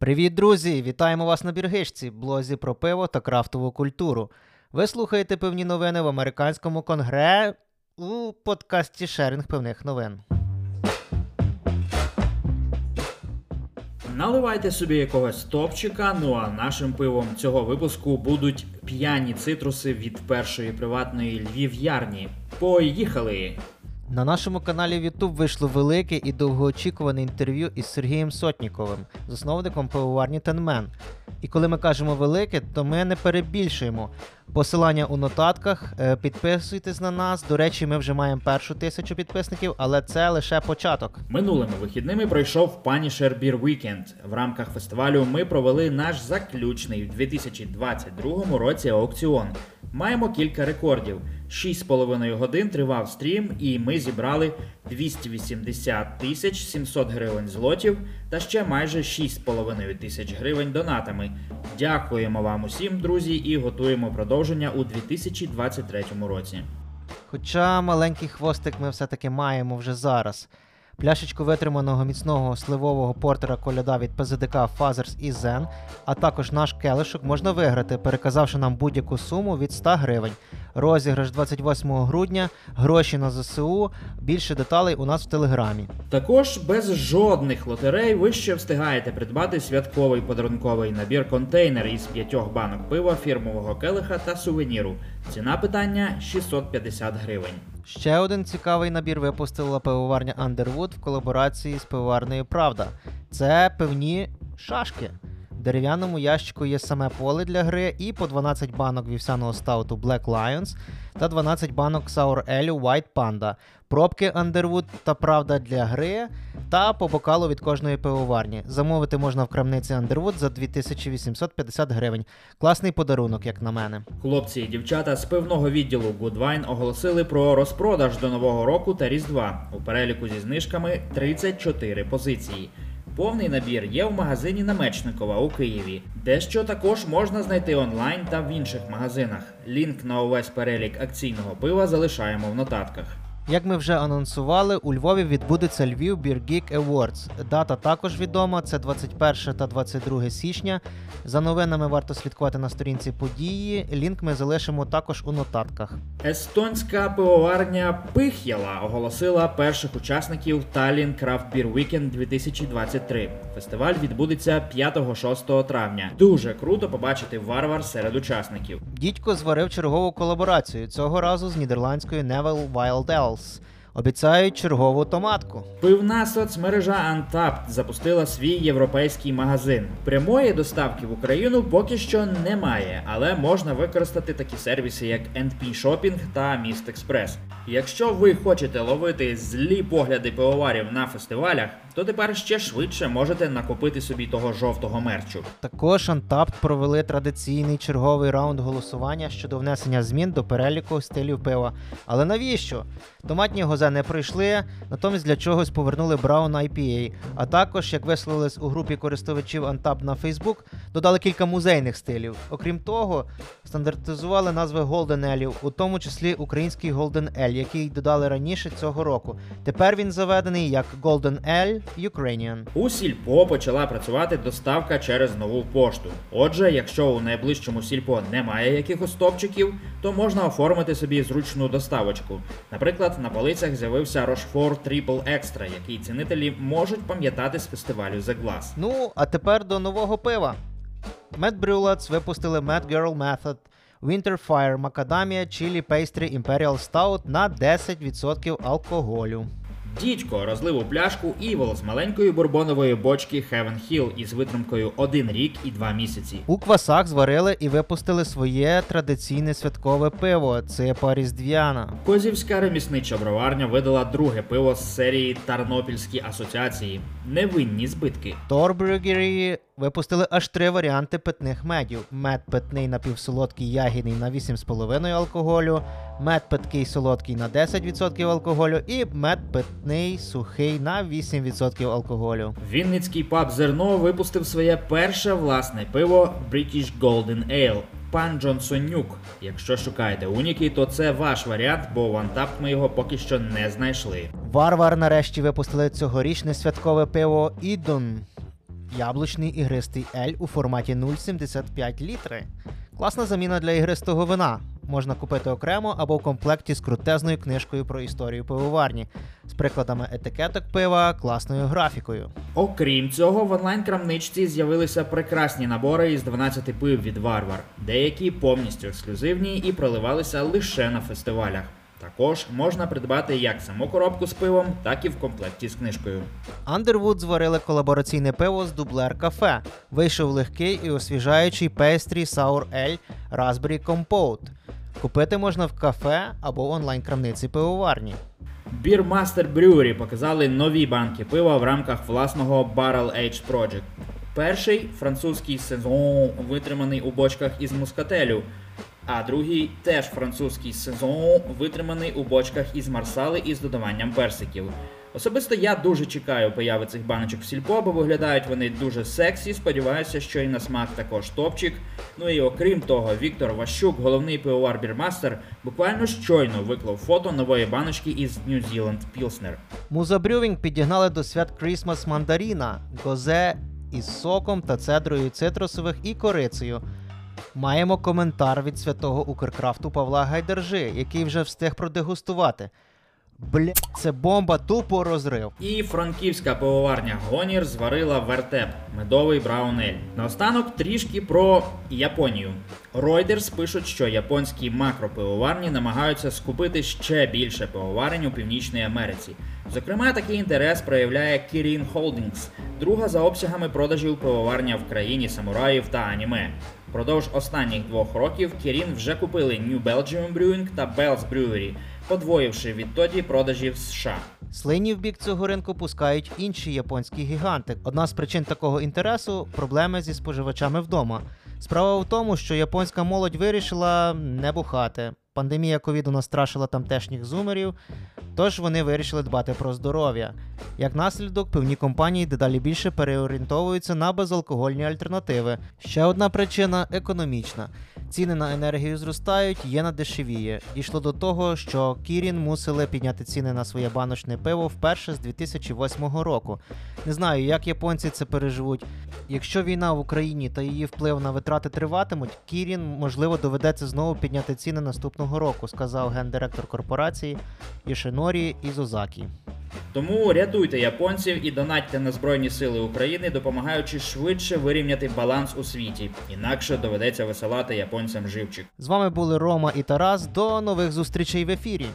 Привіт, друзі! Вітаємо вас на Біргишці, блозі про пиво та крафтову культуру. Ви слухаєте певні новини в американському конгре у подкасті Шерінг певних новин. Наливайте собі якогось топчика. Ну а нашим пивом цього випуску будуть п'яні цитруси від першої приватної львів'ярні. Поїхали! На нашому каналі в YouTube вийшло велике і довгоочікуване інтерв'ю із Сергієм Сотніковим, засновником пивоварні Тенмен. І коли ми кажемо велике, то ми не перебільшуємо. Посилання у нотатках, е, підписуйтесь на нас. До речі, ми вже маємо першу тисячу підписників, але це лише початок. Минулими вихідними пройшов Punisher Beer Weekend. В рамках фестивалю ми провели наш заключний в 2022 році аукціон. Маємо кілька рекордів. 6,5 годин тривав стрім, і ми зібрали 280 тисяч 700 гривень злотів та ще майже 6,5 тисяч гривень донатами. Дякуємо вам усім, друзі, і готуємо продовження у 2023 році. Хоча маленький хвостик ми все-таки маємо вже зараз. Пляшечку витриманого міцного сливового портера коляда від ПЗДК Фазерс і Zen, а також наш келишок можна виграти, переказавши нам будь-яку суму від 100 гривень. Розіграш 28 грудня, гроші на ЗСУ. Більше деталей у нас в телеграмі. Також без жодних лотерей ви ще встигаєте придбати святковий подарунковий набір контейнер із п'ятьох банок пива, фірмового келиха та сувеніру. Ціна питання 650 гривень. Ще один цікавий набір випустила пивоварня Underwood в колаборації з пивоварнею Правда. Це пивні шашки. Дерев'яному ящику є саме поле для гри і по 12 банок вівсяного стауту Black Lions та 12 банок Sour Ale White Panda, пробки Underwood та Правда для гри та по бокалу від кожної пивоварні. Замовити можна в крамниці Underwood за 2850 гривень. Класний подарунок, як на мене. Хлопці і дівчата з пивного відділу Goodwine оголосили про розпродаж до Нового року та Різдва. У переліку зі знижками 34 позиції. Повний набір є в магазині Намечникова у Києві. Дещо також можна знайти онлайн та в інших магазинах. Лінк на увесь перелік акційного пива залишаємо в нотатках. Як ми вже анонсували, у Львові відбудеться Львів Beer Geek Awards. Дата також відома, це 21 та 22 січня. За новинами варто слідкувати на сторінці події. Лінк ми залишимо також у нотатках. Естонська пивоварня Пих'яла оголосила перших учасників Tallinn Craft Beer Weekend 2023. Фестиваль відбудеться 5-6 травня. Дуже круто побачити варвар серед учасників. Дідько зварив чергову колаборацію цього разу з нідерландською Neville Wild Ales. Обіцяють чергову томатку. Пивна соцмережа Untapped запустила свій європейський магазин. Прямої доставки в Україну поки що немає, але можна використати такі сервіси, як NP Shopping та Міст Експрес. Якщо ви хочете ловити злі погляди пивоварів на фестивалях, то тепер ще швидше можете накопити собі того жовтого мерчу. Також Untapped провели традиційний черговий раунд голосування щодо внесення змін до переліку стилів пива. Але навіщо? Томатні гозе не пройшли, натомість для чогось повернули Brown IPA. А також, як висловились у групі користувачів Untapped на Facebook, додали кілька музейних стилів. Окрім того, стандартизували назви Ale, у тому числі український Golden Ale, який додали раніше цього року. Тепер він заведений як Golden Ale Ukrainian. У сільпо почала працювати доставка через нову пошту. Отже, якщо у найближчому сільпо немає якихось топчиків, то можна оформити собі зручну доставочку. Наприклад, на полицях з'явився Rochefort Triple Extra, який цінителі можуть пам'ятати з фестивалю The Glass. Ну, а тепер до нового пива. Mad Brewlets випустили Mad Girl Method, Winter Fire, Macadamia, Chili Pastry Imperial Stout на 10% алкоголю. Дідько розлив у пляшку Evil з маленької бурбонової бочки Heaven Hill із витримкою один рік і два місяці. У квасах зварили і випустили своє традиційне святкове пиво Це Різдвяна. Козівська реміснича броварня видала друге пиво з серії Тарнопільські асоціації. Невинні збитки. Торбрюгері випустили аж три варіанти питних медів: мед питний напівсолодкий ягідний на 8,5 алкоголю, мед питкий солодкий на 10% алкоголю і мед питний сухий на 8% алкоголю. Вінницький паб Зерно випустив своє перше власне пиво British Golden Ale. Пан Джонсонюк. Якщо шукаєте уніки, то це ваш варіант, бо в Untapped ми його поки що не знайшли. Варвар нарешті випустили цьогорічне святкове пиво Ідон. Яблучний ігристий ель у форматі 0,75 літри. Класна заміна для ігристого вина. Можна купити окремо або в комплекті з крутезною книжкою про історію пивоварні, з прикладами етикеток пива, класною графікою. Окрім цього, в онлайн-крамничці з'явилися прекрасні набори із 12 пив від Варвар, деякі повністю ексклюзивні і проливалися лише на фестивалях. Також можна придбати як саму коробку з пивом, так і в комплекті з книжкою. Underwood зварили колабораційне пиво з Дублер Кафе. Вийшов легкий і освіжаючий пейстрі Sour Ale Raspberry Compote. Купити можна в кафе або в онлайн-крамниці пивоварні. Beer Master Brewery показали нові банки пива в рамках власного Barrel Age Project. Перший французький сезон витриманий у бочках із мускателю, а другий теж французький сезон витриманий у бочках із марсали із додаванням персиків. Особисто я дуже чекаю появи цих баночок в сільпо, бо виглядають вони дуже сексі. Сподіваюся, що і на смак також топчик. Ну і окрім того, Віктор Ващук, головний пивовар Beermaster, буквально щойно виклав фото нової баночки із New Zealand Pilsner. Musa Brewing підігнали до свят Christmas Mandarina, гозе із соком та цедрою цитрусових і корицею. Маємо коментар від святого Укркрафту Павла Гайдержи, який вже встиг продегустувати. Бля, це бомба, тупо розрив. І франківська пивоварня Гонір зварила вертеп медовий браунель. Наостанок трішки про Японію. Reuters пишуть, що японські макропивоварні намагаються скупити ще більше пивоварень у Північній Америці. Зокрема, такий інтерес проявляє Kirin Holdings, друга за обсягами продажів пивоварня в країні самураїв та аніме. Впродовж останніх двох років Kirin вже купили New Belgium Brewing та Bell's Brewery, подвоївши відтоді продажі в США. Слині в бік цього ринку пускають інші японські гіганти. Одна з причин такого інтересу проблеми зі споживачами вдома. Справа в тому, що японська молодь вирішила не бухати. Пандемія ковіду настрашила тамтешніх зумерів, тож вони вирішили дбати про здоров'я. Як наслідок, певні компанії дедалі більше переорієнтовуються на безалкогольні альтернативи. Ще одна причина економічна. Ціни на енергію зростають, єна дешевіє. Дійшло до того, що Кірін мусили підняти ціни на своє баночне пиво вперше з 2008 року. Не знаю, як японці це переживуть. Якщо війна в Україні та її вплив на витрати триватимуть, Кірін можливо доведеться знову підняти ціни наступного року, сказав гендиректор корпорації Йошинорі Ізозакі. Тому рятуйте японців і донатьте на Збройні Сили України, допомагаючи швидше вирівняти баланс у світі. Інакше доведеться висилати японцям живчик. З вами були Рома і Тарас. До нових зустрічей в ефірі.